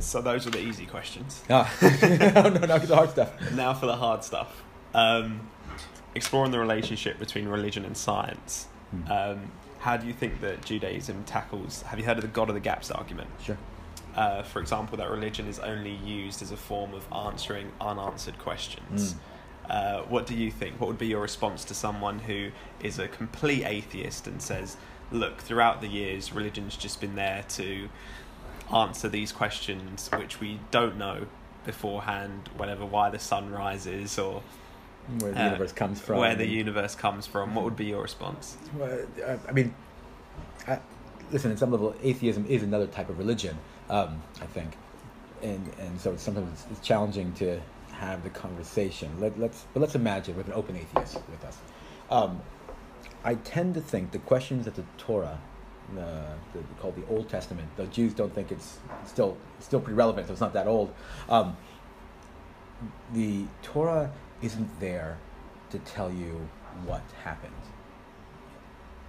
So those were the easy questions. Ah, no, no, no, the hard stuff. Now for the hard stuff. Um, exploring the relationship between religion and science. Hmm. Um, how do you think that Judaism tackles? Have you heard of the God of the Gaps argument? Sure. Uh, for example, that religion is only used as a form of answering unanswered questions. Mm. Uh, what do you think? What would be your response to someone who is a complete atheist and says, "Look, throughout the years, religion's just been there to answer these questions which we don't know beforehand, whatever why the sun rises or Where the uh, universe comes from. where the universe comes from." What would be your response? Well, I mean, I, listen. At some level, atheism is another type of religion. Um, I think, and and so sometimes it's, it's challenging to have the conversation. Let, let's but let's imagine with an open atheist with us. Um, I tend to think the questions that the Torah, the, called the Old Testament, the Jews don't think it's still still pretty relevant, so it's not that old. Um, the Torah isn't there to tell you what happened.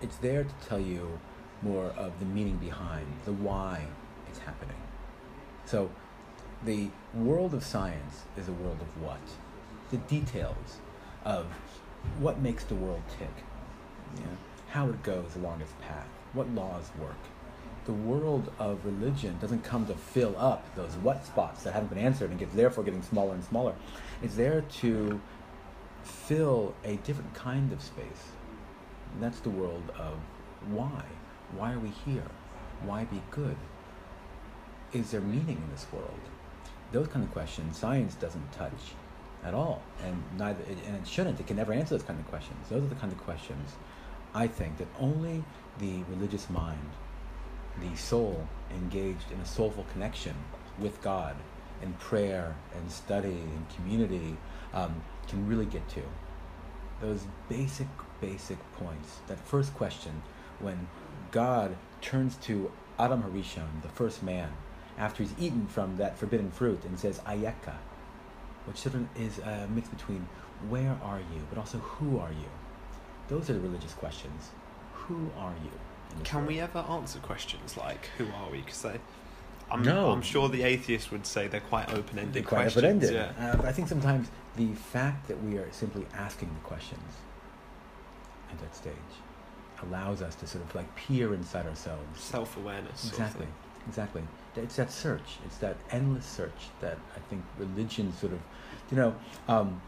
It's there to tell you more of the meaning behind, the why it's happening. So, the world of science is a world of what? The details of what makes the world tick, how it goes along its path, what laws work. The world of religion doesn't come to fill up those what spots that haven't been answered and get, therefore getting smaller and smaller. It's there to fill a different kind of space. And that's the world of why. Why are we here? Why be good? Is there meaning in this world? Those kind of questions science doesn't touch at all, and neither and it shouldn't. It can never answer those kind of questions. Those are the kind of questions I think that only the religious mind, the soul engaged in a soulful connection with God, in prayer and study and community, um, can really get to. Those basic, basic points. That first question, when God turns to Adam Harishon, the first man, after he's eaten from that forbidden fruit, and says, Ayeka, which sort of is a mix between where are you, but also who are you? Those are the religious questions. Who are you? Can world? we ever answer questions like "Who are we?" Because they, I'm, No. I'm sure the atheist would say they're quite They're open-ended quite questions. open-ended. Yeah. Uh, but I think sometimes the fact that we are simply asking the questions at that stage allows us to sort of like peer inside ourselves. Self-awareness. sort of Exactly, exactly. It's that search. It's that endless search that I think religion sort of, you know, um,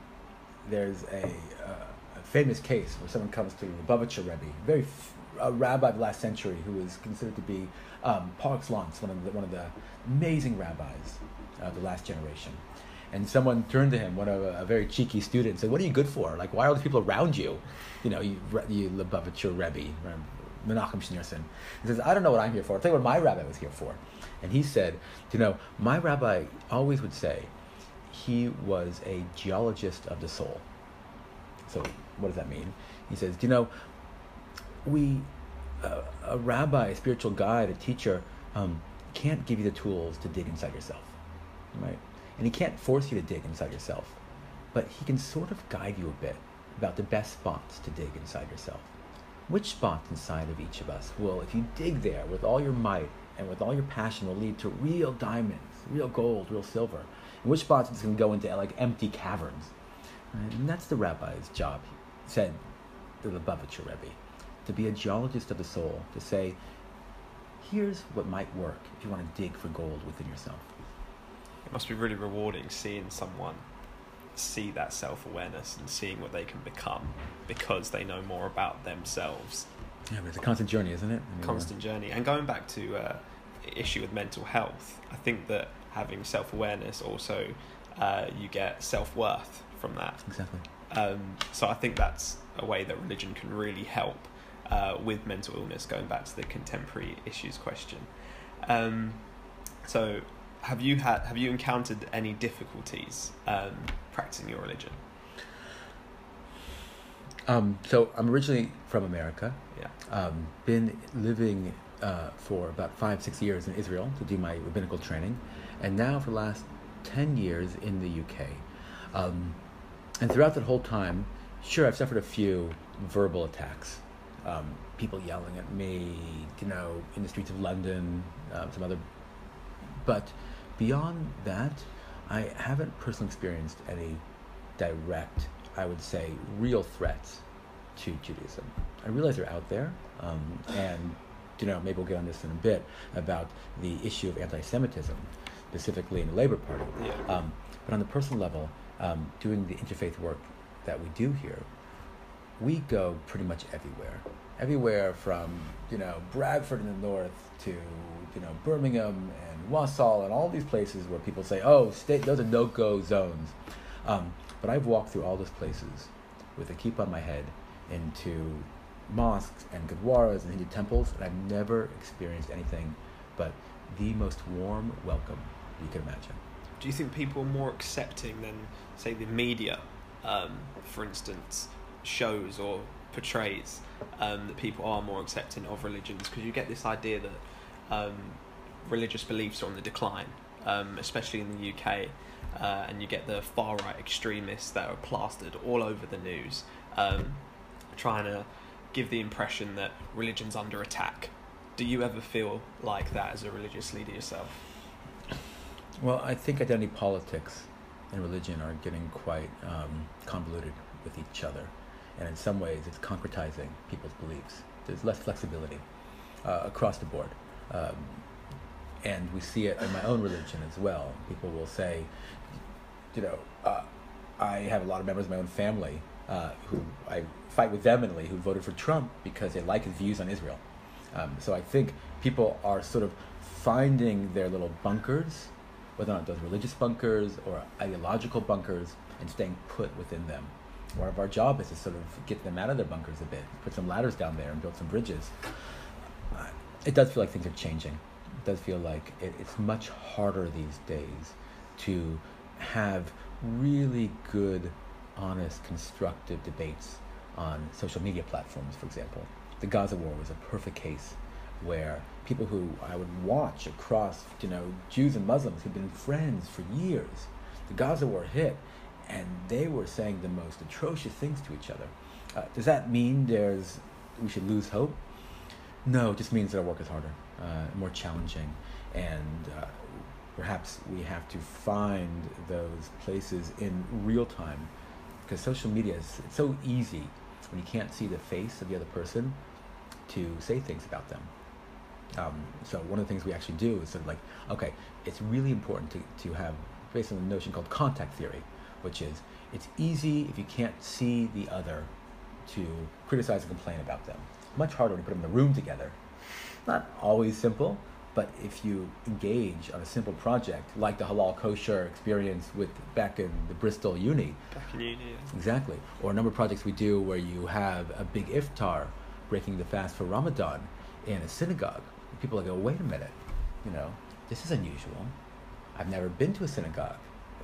there's a, uh, a famous case where someone comes to the Lubavitcher Rebbe, very f- a rabbi of the last century who is considered to be um, par one of the, one of the amazing rabbis of the last generation. And someone turned to him, one of a, a very cheeky student, said, "What are you good for? Like, why are all the people around you? You know, you, you Lubavitcher Rebbe, Reb Menachem Schneerson." He says, "I don't know what I'm here for. I'll tell you what my rabbi was here for." And he said, "You know, my rabbi always would say he was a geologist of the soul." So, what does that mean? He says, you know, we, uh, a rabbi, a spiritual guide, a teacher, um, can't give you the tools to dig inside yourself, right? And he can't force you to dig inside yourself, but he can sort of guide you a bit about the best spots to dig inside yourself. Which spot inside of each of us will, if you dig there with all your might and with all your passion, will lead to real diamonds, real gold, real silver. And which spots it's going to go into like empty caverns. And that's the rabbi's job, said the Lubavitcher Rebbe, to be a geologist of the soul, to say, here's what might work if you want to dig for gold within yourself. It must be really rewarding seeing someone see that self-awareness and seeing what they can become because they know more about themselves. Yeah, but it's a constant journey, isn't it? I mean, Constant journey. And going back to uh, issue with mental health, I think that having self-awareness also uh, you get self-worth from that. Exactly. Um, so I think that's a way that religion can really help uh, with mental illness. Going back to the contemporary issues question. Um, so, have you had have you encountered any difficulties um, practicing your religion? Um, so I'm originally from America. Yeah. Um, been living uh, for about five, six years in Israel to do my rabbinical training, and now for the last ten years in the UK. Um, and throughout that whole time, sure, I've suffered a few verbal attacks. Um, people yelling at me, you know, in the streets of London, uh, some other. But beyond that, I haven't personally experienced any direct, I would say, real threats to Judaism. I realize they're out there, um, and you know, maybe we'll get on this in a bit about the issue of anti-Semitism, specifically in the Labour Party. Um, but on the personal level, um, doing the interfaith work that we do here, we go pretty much everywhere. Everywhere from you know Bradford in the north to you know Birmingham and Walsall and all these places where people say, "Oh, stay, those are no-go zones." Um, but I've walked through all those places with a kippah on my head into mosques and gurdwaras and Hindu temples, and I've never experienced anything but the most warm welcome you can imagine. Do you think people are more accepting than, say, the media, um, for instance, shows or portrays um, that people are more accepting of religions? Because you get this idea that um, religious beliefs are on the decline, um, especially in the UK, uh, and you get the far right extremists that are plastered all over the news, um, trying to give the impression that religion's under attack. Do you ever feel like that as a religious leader yourself? Well, I think identity politics and religion are getting quite um, convoluted with each other. And in some ways, it's concretizing people's beliefs. There's less flexibility uh, across the board. Um, and we see it in my own religion as well. People will say, you know, uh, I have a lot of members of my own family uh, who I fight with vehemently who voted for Trump because they like his views on Israel. Um, so I think people are sort of finding their little bunkers, whether or not those religious bunkers or ideological bunkers, and staying put within them. One of our job is to sort of get them out of their bunkers a bit, put some ladders down there, and build some bridges. Uh, it does feel like things are changing. Does feel like it, it's much harder these days to have really good, honest, constructive debates on social media platforms, for example. The Gaza war was a perfect case where people who I would watch across, you know, Jews and Muslims who'd been friends for years, the Gaza war hit, and they were saying the most atrocious things to each other. Uh, does that mean there's we should lose hope? No, it just means that our work is harder, uh, more challenging, and uh, perhaps we have to find those places in real time because social media is it's so easy when you can't see the face of the other person to say things about them. Um, so one of the things we actually do is sort of like, okay, it's really important to, to have, based on the notion called contact theory, which is it's easy if you can't see the other to criticize and complain about them. Much harder you put them in a room together. Not always simple, but if you engage on a simple project like the halal kosher experience with back in the Bristol Uni, Back in uni, yeah. exactly, or a number of projects we do where you have a big iftar, breaking the fast for Ramadan in a synagogue, people are go, wait a minute, you know, this is unusual. I've never been to a synagogue,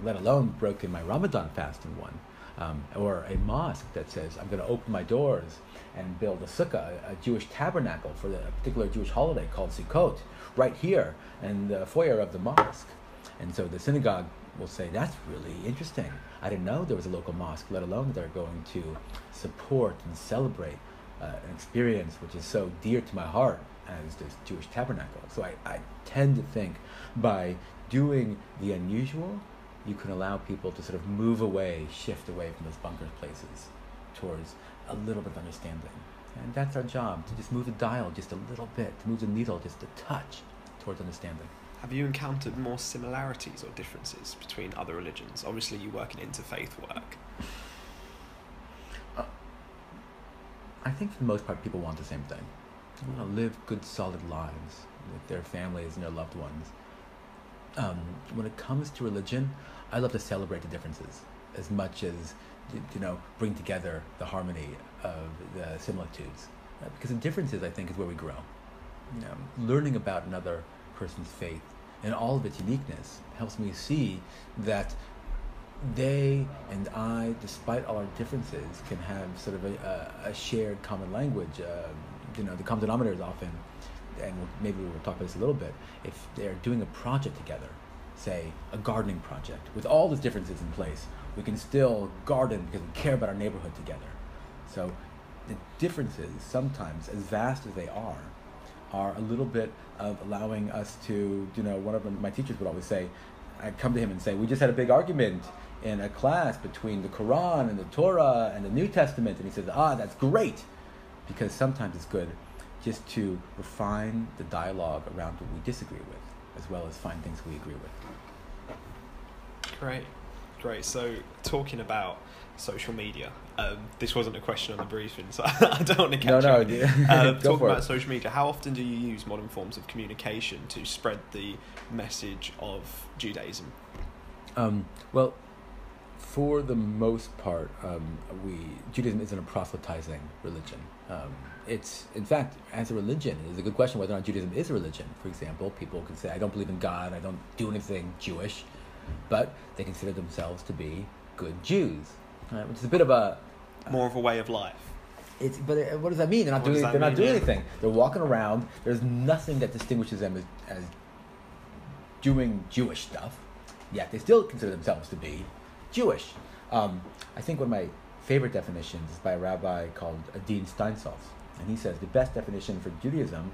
let alone broken my Ramadan fast in one. Um, or a mosque that says, I'm going to open my doors and build a sukkah, a, Jewish tabernacle for the, a particular Jewish holiday called Sukkot, right here in the foyer of the mosque. And so the synagogue will say, that's really interesting. I didn't know there was a local mosque, let alone they're going to support and celebrate uh, an experience which is so dear to my heart as this Jewish tabernacle. So I, I tend to think by doing the unusual, you can allow people to sort of move away, shift away from those bunker places towards a little bit of understanding. And that's our job, to just move the dial just a little bit, to move the needle just a touch towards understanding. Have you encountered more similarities or differences between other religions? Obviously, you work in interfaith work. Uh, I think for the most part, people want the same thing. They want to live good, solid lives with their families and their loved ones. Um, when it comes to religion, I love to celebrate the differences as much as you know bring together the harmony of the similitudes. Uh, because the differences, I think, is where we grow. You know, learning about another person's faith and all of its uniqueness helps me see that they and I, despite all our differences, can have sort of a, a, a shared common language. Uh, you know, the common denominator is often, and maybe we'll talk about this a little bit, if they're doing a project together, say a gardening project, with all those differences in place, we can still garden because we care about our neighborhood together. So the differences, sometimes as vast as they are, are a little bit of allowing us to, you know, one of my teachers would always say, I'd come to him and say, we just had a big argument in a class between the Quran and the Torah and the New Testament. And he says, ah, that's great. Because sometimes it's good just to refine the dialogue around what we disagree with, as well as find things we agree with. Great, great. So, talking about social media, um, this wasn't a question on the briefing, so I don't want to catch no, no, uh, Go talking about it. social media, how often do you use modern forms of communication to spread the message of Judaism? Um, well, for the most part, um, we Judaism isn't a proselytizing religion. Um, it's, in fact, as a religion, it is a good question whether or not Judaism is a religion. For example, people can say, "I don't believe in God. I don't do anything Jewish," but they consider themselves to be good Jews, right? which is a bit of a More of a way of life. it's, but it, what does that mean? They're not What doing. They're not doing yeah? anything. They're walking around. There's nothing that distinguishes them as, as doing Jewish stuff. Yet they still consider themselves to be Jewish. Um, I think one of my favorite definitions is by a rabbi called Adin Steinsaltz, and he says the best definition for Judaism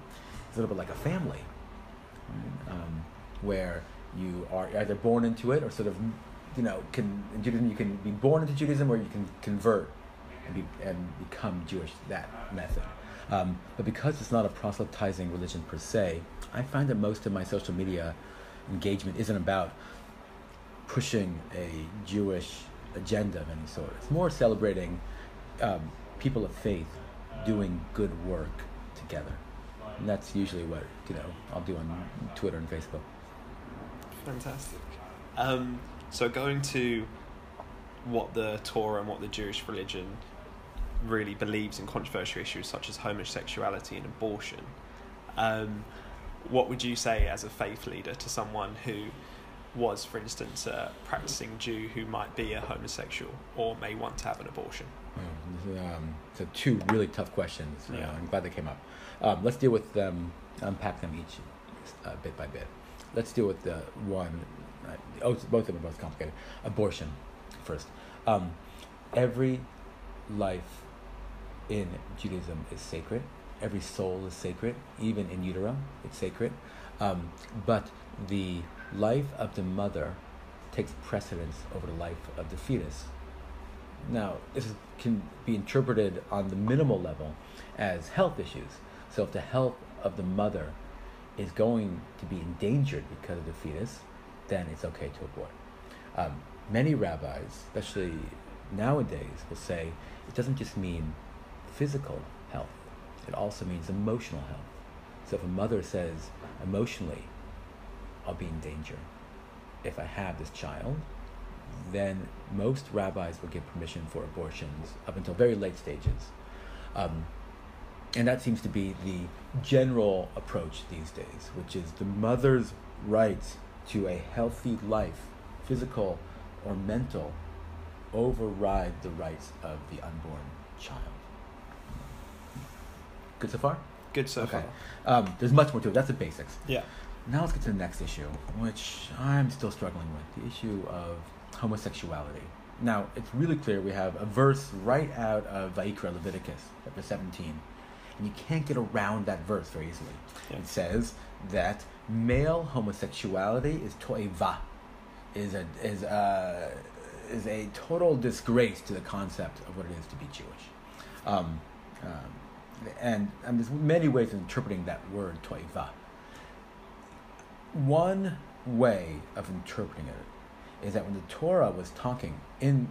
is a little bit like a family, right? um, where you are either born into it or sort of, you know, can in Judaism you can be born into Judaism or you can convert and, be, and become Jewish that method. Um, but because it's not a proselytizing religion per se, I find that most of my social media engagement isn't about pushing a Jewish agenda of any sort. It's more celebrating um, people of faith doing good work together. And that's usually what you know I'll do on Twitter and Facebook. Fantastic. Um, so going to what the Torah and what the Jewish religion really believes in controversial issues such as homosexuality and abortion, um, what would you say as a faith leader to someone who was, for instance, a practicing Jew who might be a homosexual or may want to have an abortion? Mm, Um, so two really tough questions. Uh, I'm glad they came up. Um, let's deal with them, unpack them each uh, bit by bit. Let's deal with the one. Uh, oh, both of them are both complicated. Abortion first. Um, every life in Judaism is sacred. Every soul is sacred, even in utero, it's sacred. Um, but the life of the mother takes precedence over the life of the fetus. Now, this can be interpreted on the minimal level as health issues. So, if the health of the mother is going to be endangered because of the fetus, then it's okay to abort. Um, many rabbis, especially nowadays, will say it doesn't just mean physical health, it also means emotional health. So, if a mother says, emotionally, I'll be in danger if I have this child, then most rabbis will give permission for abortions up until very late stages. Um, and that seems to be the general approach these days, which is the mother's rights to a healthy life, physical or mental, override the rights of the unborn child. Good so far? Good so okay. far. Um, there's much more to it. That's the basics. Yeah. Now let's get to the next issue, which I'm still struggling with the issue of homosexuality. Now, it's really clear we have a verse right out of Vayikra Leviticus, chapter 17, and you can't get around that verse very easily. Yeah. It says that male homosexuality is toeva, is a, is, a, is a total disgrace to the concept of what it is to be Jewish. Um, um, and, and there's many ways of interpreting that word toeva one way of interpreting it is that when the Torah was talking in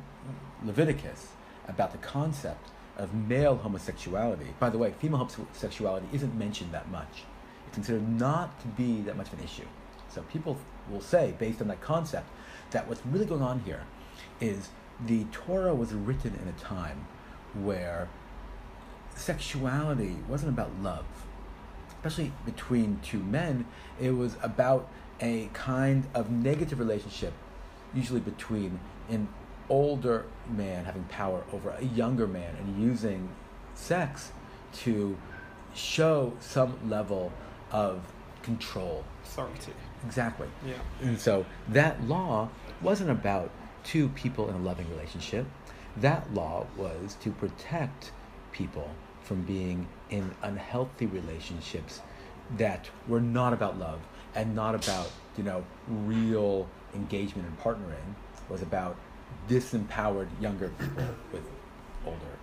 Leviticus about the concept of male homosexuality, by the way, female homosexuality isn't mentioned that much. It's considered not to be that much of an issue. So people will say, based on that concept, that what's really going on here is the Torah was written in a time where sexuality wasn't about love especially between two men, it was about a kind of negative relationship, usually between an older man having power over a younger man and using sex to show some level of control. Authority. Exactly. Yeah. And so that law wasn't about two people in a loving relationship. That law was to protect people from being in unhealthy relationships that were not about love and not about you know real engagement and partnering was about disempowered younger people with older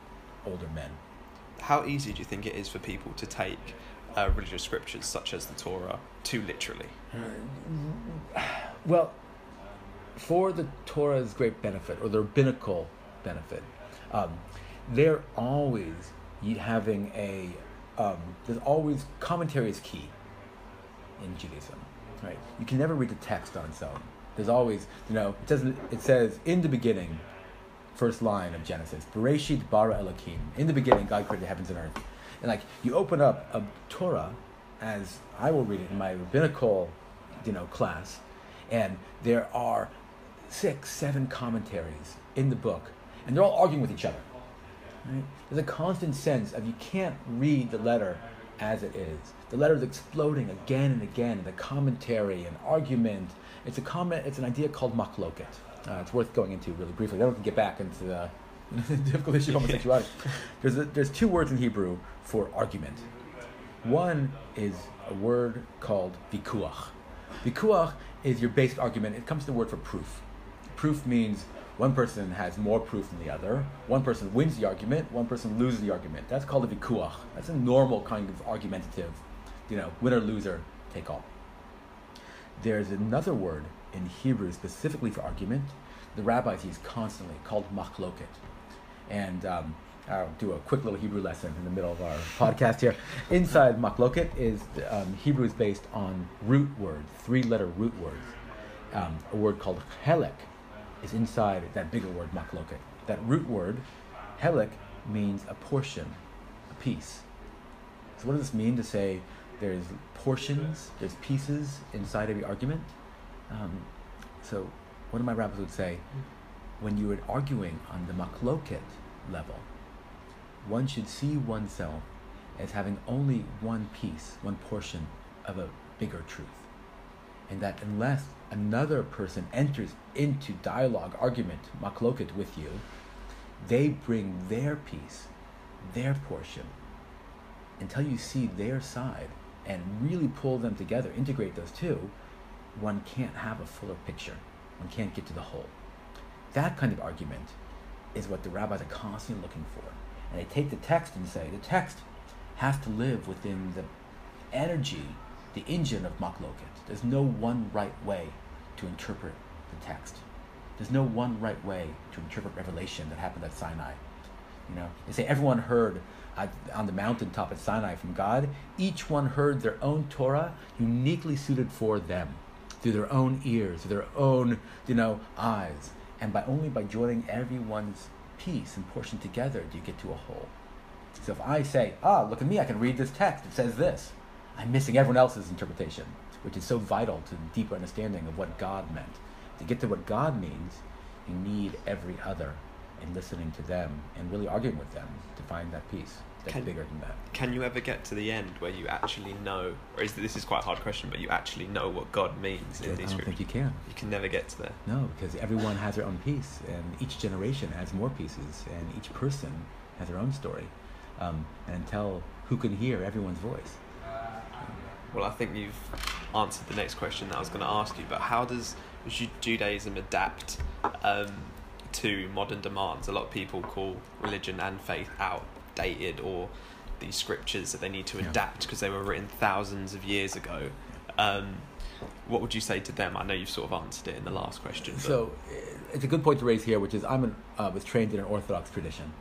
older men How easy do you think it is for people to take uh, religious scriptures such as the Torah too literally? well for the torah's great benefit or the rabbinical benefit um, they're always having a um, there's always commentary is key in Judaism, right? You can never read the text on its own. There's always, you know, it doesn't. It says in the beginning, first line of Genesis, Bereshit bara Elohim. In the beginning, God created the heavens and earth. And like you open up a Torah, as I will read it in my rabbinical, you know, class, and there are six, seven commentaries in the book, and they're all arguing with each other. Right? There's a constant sense of you can't read the letter as it is. The letter is exploding again and again. The commentary and argument. It's a comment. It's an idea called machloket. Uh, it's worth going into really briefly. Then we can get back into the, difficult issue of homosexuality. There's a, there's two words in Hebrew for argument. One is a word called vikuach. Vikuach is your basic argument. It comes to the word for proof. Proof means one person has more proof than the other. One person wins the argument. One person loses the argument. That's called a vikuach. That's a normal kind of argumentative, you know, winner loser take all. There's another word in Hebrew specifically for argument. The rabbis use constantly called machloket, and um, I'll do a quick little Hebrew lesson in the middle of our podcast here. Inside machloket is um, Hebrew is based on root words, three-letter root words. Um, a word called helek is inside that bigger word machloket. That root word, helek, means a portion, a piece. So what does this mean to say there's portions, there's pieces inside every argument? Um, so one of my rabbis would say, when you are arguing on the machloket level, one should see oneself as having only one piece, one portion of a bigger truth. And that unless another person enters into dialogue, argument, machloket with you, they bring their piece, their portion, until you see their side and really pull them together, integrate those two, one can't have a fuller picture. One can't get to the whole. That kind of argument is what the rabbis are constantly looking for. And they take the text and say the text has to live within the energy, the engine of machloket. There's no one right way to interpret the text. There's no one right way to interpret revelation that happened at Sinai. You know, they say everyone heard on the mountaintop at Sinai from God. Each one heard their own Torah, uniquely suited for them, through their own ears, through their own, you know, eyes. And by only by joining everyone's piece and portion together do you get to a whole. So if I say, ah, look at me, I can read this text, it says this, I'm missing everyone else's interpretation, which is so vital to the deeper understanding of what God meant. To get to what God means, you need every other and listening to them and really arguing with them to find that piece that's Can- bigger than that. Can you ever get to the end where you actually know, or is this is quite a hard question, but you actually know what God means in I in don't these think you can. You can never get to there. No, because everyone has their own piece, and each generation has more pieces, and each person has their own story. Um, and until who can hear everyone's voice? Well, I think you've answered the next question that I was going to ask you. But how does Judaism adapt um, to modern demands? A lot of people call religion and faith outdated, or these scriptures that they need to Yeah. adapt because they were written thousands of years ago. Um, what would you say to them? I know you've sort of answered it in the last question. But So uh, it's a good point to raise here, which is I'm an, uh, was trained in an Orthodox tradition.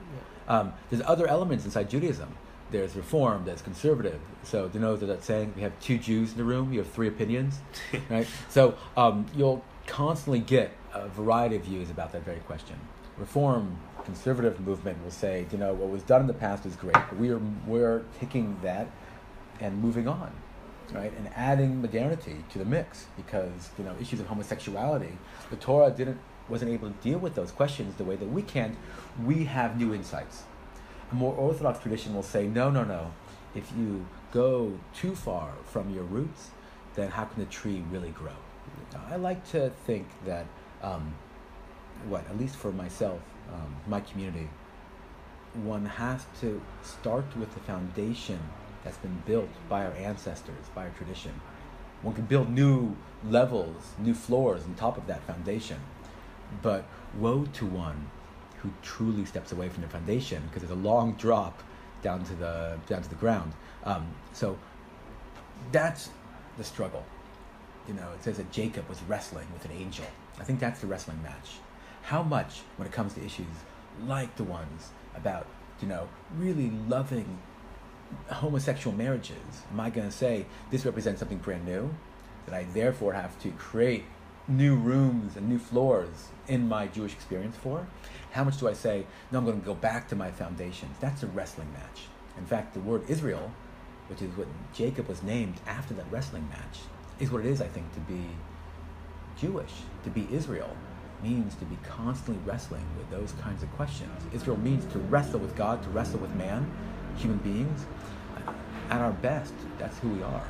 Um, there's other elements inside Judaism. There's Reform, there's Conservative. So do you know that that saying, we have two Jews in the room, you have three opinions, right? So um, you'll constantly get a variety of views about that very question. Reform, Conservative movement will say, you know, what was done in the past is great, we are we're taking that and moving on, right? And adding modernity to the mix because you know issues of homosexuality, the Torah didn't wasn't able to deal with those questions the way that we can. We have new insights. A more orthodox tradition will say, no, no, no. If you go too far from your roots, then how can the tree really grow? I like to think that um, what at least for myself, um, my community, one has to start with the foundation that's been built by our ancestors, by our tradition. One can build new levels, new floors on top of that foundation. But woe to one who truly steps away from the foundation because there's a long drop down to the down to the ground. Um, so that's the struggle. You know, it says that Jacob was wrestling with an angel. I think that's the wrestling match. How much, when it comes to issues like the ones about, you know, really loving homosexual marriages, am I going to say this represents something brand new? That I therefore have to create new rooms and new floors in my Jewish experience for? How much do I say, no, I'm going to go back to my foundations? That's a wrestling match. In fact, the word Israel, which is what Jacob was named after that wrestling match, is what it is, I think, to be Jewish, to be Israel means to be constantly wrestling with those kinds of questions. Israel means to wrestle with God, to wrestle with man, human beings. At our best, that's who we are.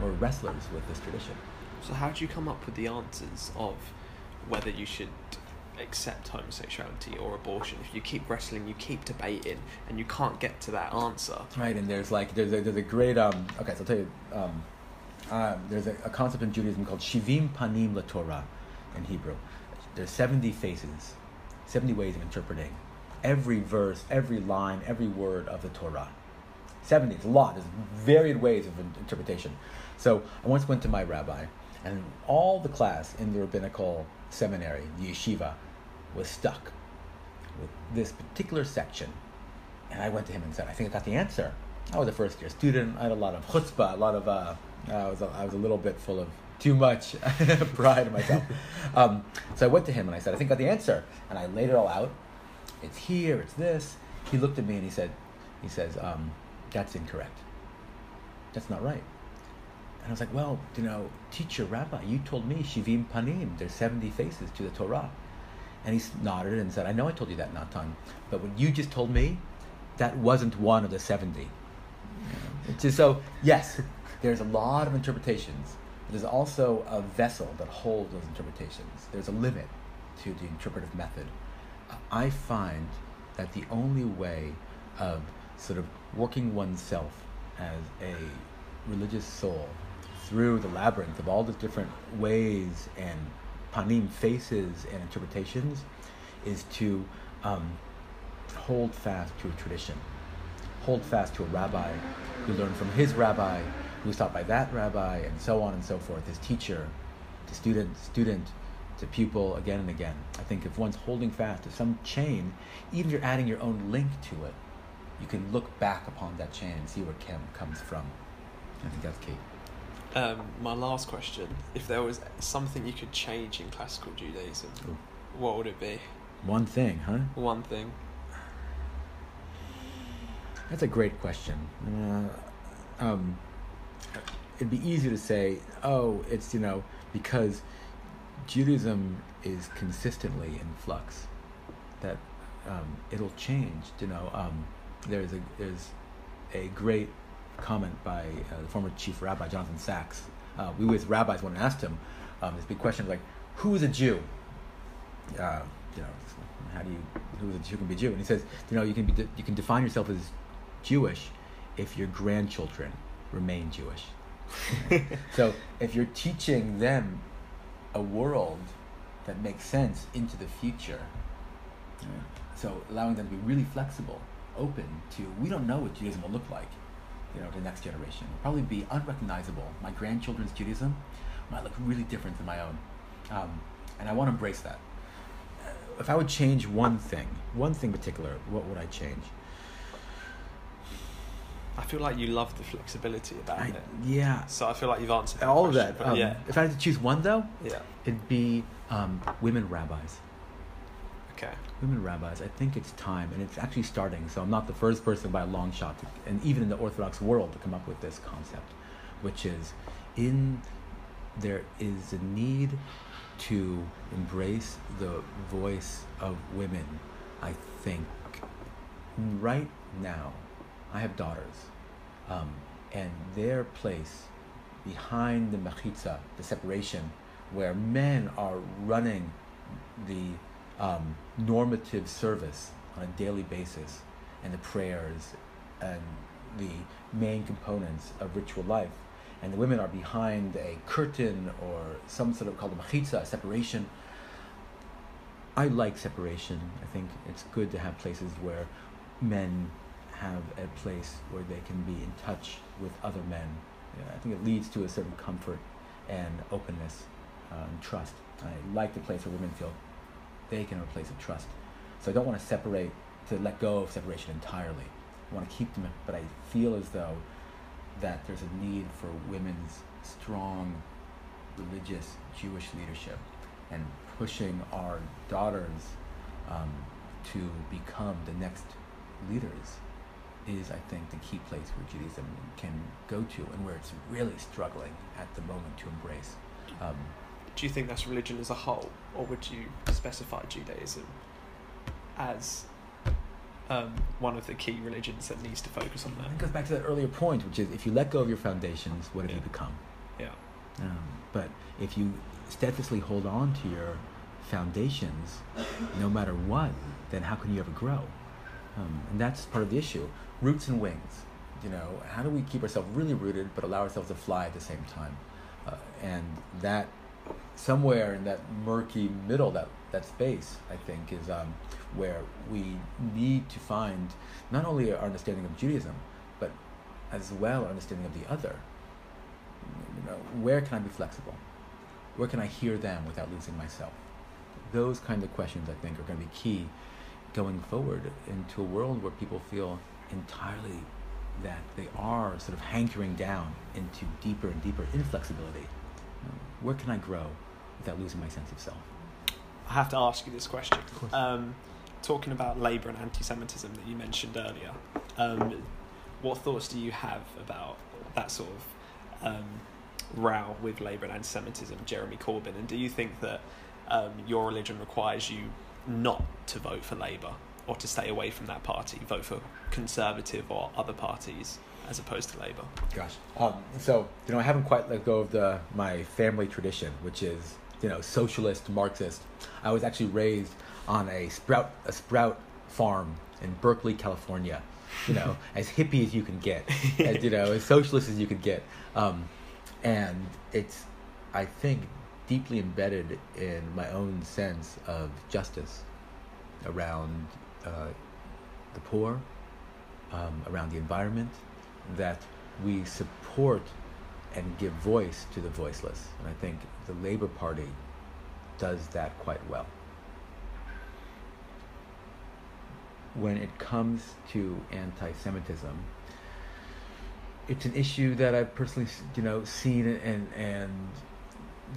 We're wrestlers with this tradition. So how do you come up with the answers of whether you should accept homosexuality or abortion? If you keep wrestling, you keep debating, and you can't get to that answer. Right, and there's like there's a, there's a great um. Okay, so I'll tell you um, uh, there's a, a concept in Judaism called shivim panim laTorah, in Hebrew. There's seventy faces, seventy ways of interpreting every verse, every line, every word of the Torah. 70, it's a lot. There's varied ways of interpretation. So I once went to my rabbi, and all the class in the rabbinical seminary, the yeshiva, was stuck with this particular section. And I went to him and said, I think I got the answer. I was a first year student. I had a lot of chutzpah, a lot of, uh, I, was a, I was a little bit full of too much pride in myself. Um, so I went to him and I said, I think I got the answer. And I laid it all out. It's here, it's this. He looked at me and he said, he says, um, that's incorrect. That's not right. And I was like, well, you know, teacher, rabbi, you told me shivim panim, there's 70 faces to the Torah. And he nodded and said, I know I told you that, Natan, but what you just told me, that wasn't one of the 70. Just so, yes, there's a lot of interpretations. There's also a vessel that holds those interpretations. There's a limit to the interpretive method. I find that the only way of sort of working oneself as a religious soul through the labyrinth of all the different ways and panim faces and interpretations is to um, hold fast to a tradition, hold fast to a rabbi who learned from his rabbi, who was taught by that rabbi, and so on and so forth, his teacher, to student, student, to pupil, again and again. I think if one's holding fast to some chain, even if you're adding your own link to it, you can look back upon that chain and see where Kim comes from. I think that's key. Um, my last question: If there was something you could change in classical Judaism, Ooh. what would it be? One thing, huh? One thing. That's a great question. Uh, um, it'd be easy to say, oh, it's you know because Judaism is consistently in flux, that um, it'll change. You know, um, there's a there's a great comment by uh, the former chief rabbi Jonathan Sacks. Uh, we with rabbis and asked him um, this big question like, who is a Jew? Uh, you know, how do you who is a Jew can be Jew? And he says, you know, you can be de- you can define yourself as Jewish if your grandchildren remain Jewish. so if you're teaching them a world that makes sense into the future, so allowing them to be really flexible, open to we don't know what Judaism will look like you know, the next generation. It'll probably be unrecognizable. My grandchildren's Judaism might look really different than my own. Um, and I want to embrace that. If I would change one thing, one thing in particular, what would I change? I feel like you love the flexibility about I, it. Yeah. So I feel like you've answered all question, of that. Um, yeah. If I had to choose one, though, yeah, it'd be um, women rabbis. Okay. Women rabbis. I think it's time, and it's actually starting. So I'm not the first person by a long shot, to, and even in the Orthodox world, to come up with this concept, which is in there is a need to embrace the voice of women. I think right now, I have daughters, um, and their place behind the mechitza, the separation, where men are running the um, normative service on a daily basis and the prayers and the main components of ritual life. And the women are behind a curtain or some sort of called a a separation. I like separation. I think it's good to have places where men have a place where they can be in touch with other men. I think it leads to a certain comfort and openness uh, and trust. I like the place where women feel they can have a place of trust. So I don't want to separate, to let go of separation entirely. I want to keep them, but I feel as though that there's a need for women's strong religious Jewish leadership and pushing our daughters um, to become the next leaders is, I think, the key place where Judaism can go to and where it's really struggling at the moment to embrace. Um, Do you think that's religion as a whole, or would you specify Judaism as um, one of the key religions that needs to focus on that? It goes back to that earlier point, which is if you let go of your foundations, what have Yeah. you become? Yeah. Um, but if you steadfastly hold on to your foundations, no matter what, then how can you ever grow? Um, and that's part of the issue. Roots and wings. You know, how do we keep ourselves really rooted but allow ourselves to fly at the same time? Uh, and that somewhere in that murky middle, that that space, I think, is um, where we need to find not only our understanding of Judaism, but as well our understanding of the other. You know, where can I be flexible? Where can I hear them without losing myself? Those kind of questions, I think, are going to be key going forward into a world where people feel entirely that they are sort of hankering down into deeper and deeper inflexibility. You know, where can I grow without losing my sense of self? I have to ask you this question. Of course. Um, talking about labour and anti-Semitism that you mentioned earlier, um, what thoughts do you have about that sort of um, row with Labour and anti-Semitism, Jeremy Corbyn, and do you think that um, your religion requires you not to vote for Labour or to stay away from that party, vote for Conservative or other parties as opposed to Labour? Gosh. Um, so, you know, I haven't quite let go of the my family tradition, which is, you know, socialist, Marxist. I was actually raised on a sprout a sprout farm in Berkeley, California. You know, as hippie as you can get, as, you know, as socialist as you could get. Um, and it's, I think, deeply embedded in my own sense of justice around uh, the poor, um, around the environment, that we support and give voice to the voiceless. And I think the Labour Party does that quite well. When it comes to anti-Semitism, it's an issue that I've personally, you know, seen and and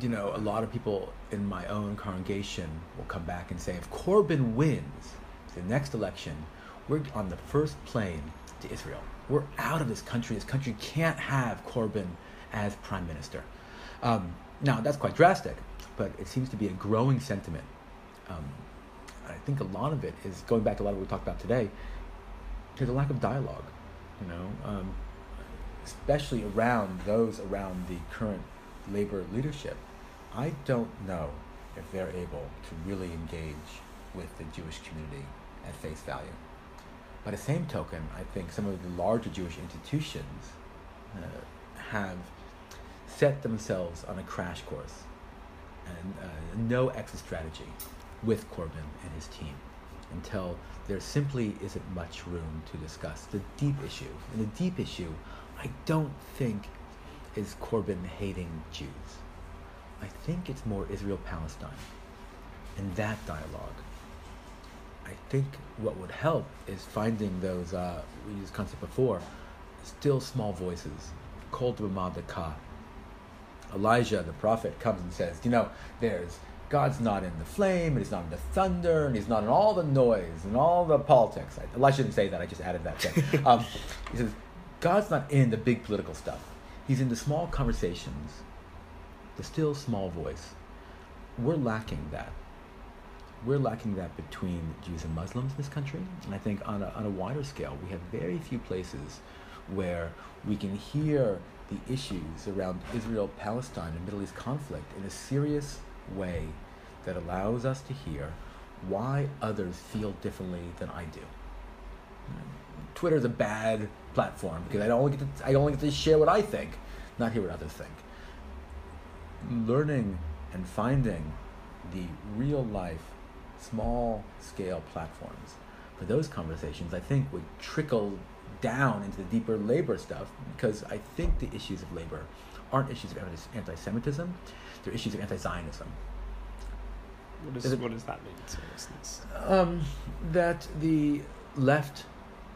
you know a lot of people in my own congregation will come back and say, if Corbyn wins the next election, we're on the first plane to Israel. We're out of this country. This country can't have Corbyn as prime minister. Um, now that's quite drastic, but it seems to be a growing sentiment. Um, I think a lot of it is going back to a lot of what we talked about today. There's a lack of dialogue, you know, um, especially around those around the current labor leadership. I don't know if they're able to really engage with the Jewish community at face value. By the same token, I think some of the larger Jewish institutions uh, have set themselves on a crash course and uh, no exit strategy with Corbyn and his team until there simply isn't much room to discuss the deep issue. And the deep issue, I don't think, is Corbyn hating Jews. I think it's more Israel Palestine and that dialogue. I think what would help is finding those, uh, we used the concept before, still small voices, called to B'madaka. Elijah, the prophet, comes and says, you know, there's God's not in the flame, and He's not in the thunder, and He's not in all the noise and all the politics. I, Elijah didn't say that, I just added that thing. um, he says, God's not in the big political stuff. He's in the small conversations, the still small voice. We're lacking that. We're lacking that between Jews and Muslims in this country. And I think on a, on a wider scale, we have very few places where we can hear the issues around Israel Palestine and Middle East conflict in a serious way that allows us to hear why others feel differently than I do. Twitter is a bad platform because I only get to, I only get to share what I think, not hear what others think. Learning and finding the real life, small scale platforms for those conversations, I think would trickle down into the deeper labor stuff because I think the issues of labor aren't issues of anti Semitism, they're issues of anti Zionism. What does, Is it- what does that mean? Um, that the left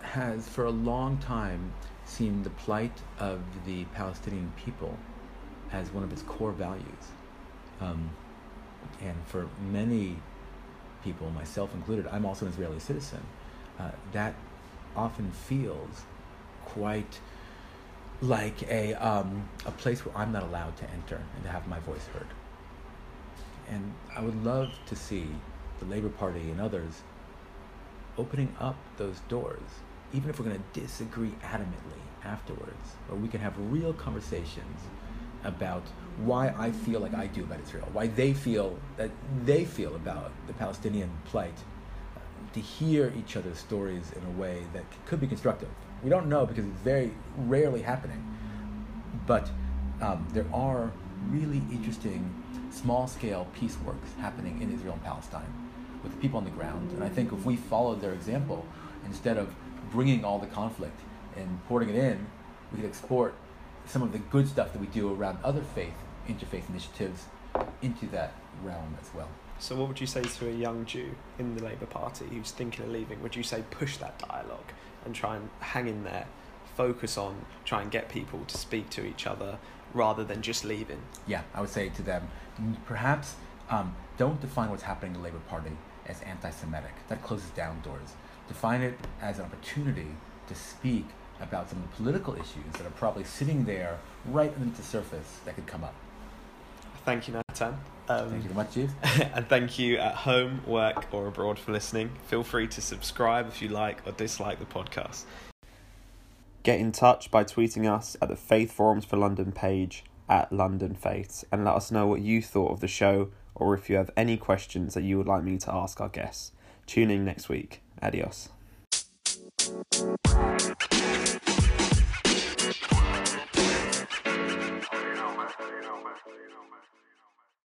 has for a long time seen the plight of the Palestinian people as one of its core values. Um, and for many people, myself included, I'm also an Israeli citizen, uh, that often feels quite like a, um, a place where I'm not allowed to enter and to have my voice heard. And I would love to see the Labour Party and others opening up those doors, even if we're going to disagree adamantly afterwards, or we can have real conversations about why I feel like I do about Israel, why they feel that they feel about the Palestinian plight, to hear each other's stories in a way that could be constructive. We don't know because it's very rarely happening, but um, there are really interesting small scale peace works happening in Israel and Palestine with the people on the ground. And I think if we followed their example, instead of bringing all the conflict and porting it in, we could export some of the good stuff that we do around other faith, interfaith initiatives into that realm as well. So, what would you say to a young Jew in the Labour Party who's thinking of leaving? Would you say push that dialogue and try and hang in there, focus on try and get people to speak to each other rather than just leaving? Yeah, I would say to them, "Mm, perhaps um, don't define what's happening in the Labour Party as anti Semitic. That closes down doors. Define it as an opportunity to speak about some of the political issues that are probably sitting there right underneath the surface that could come up. Thank you, Nathan. Um, Thank you very much, Jeeves. and thank you at home, work, or abroad for listening. Feel free to subscribe if you like or dislike the podcast. Get in touch by tweeting us at the Faiths Forum for London page at London Faiths and let us know what you thought of the show or if you have any questions that you would like me to ask our guests. Tune in next week. Adios.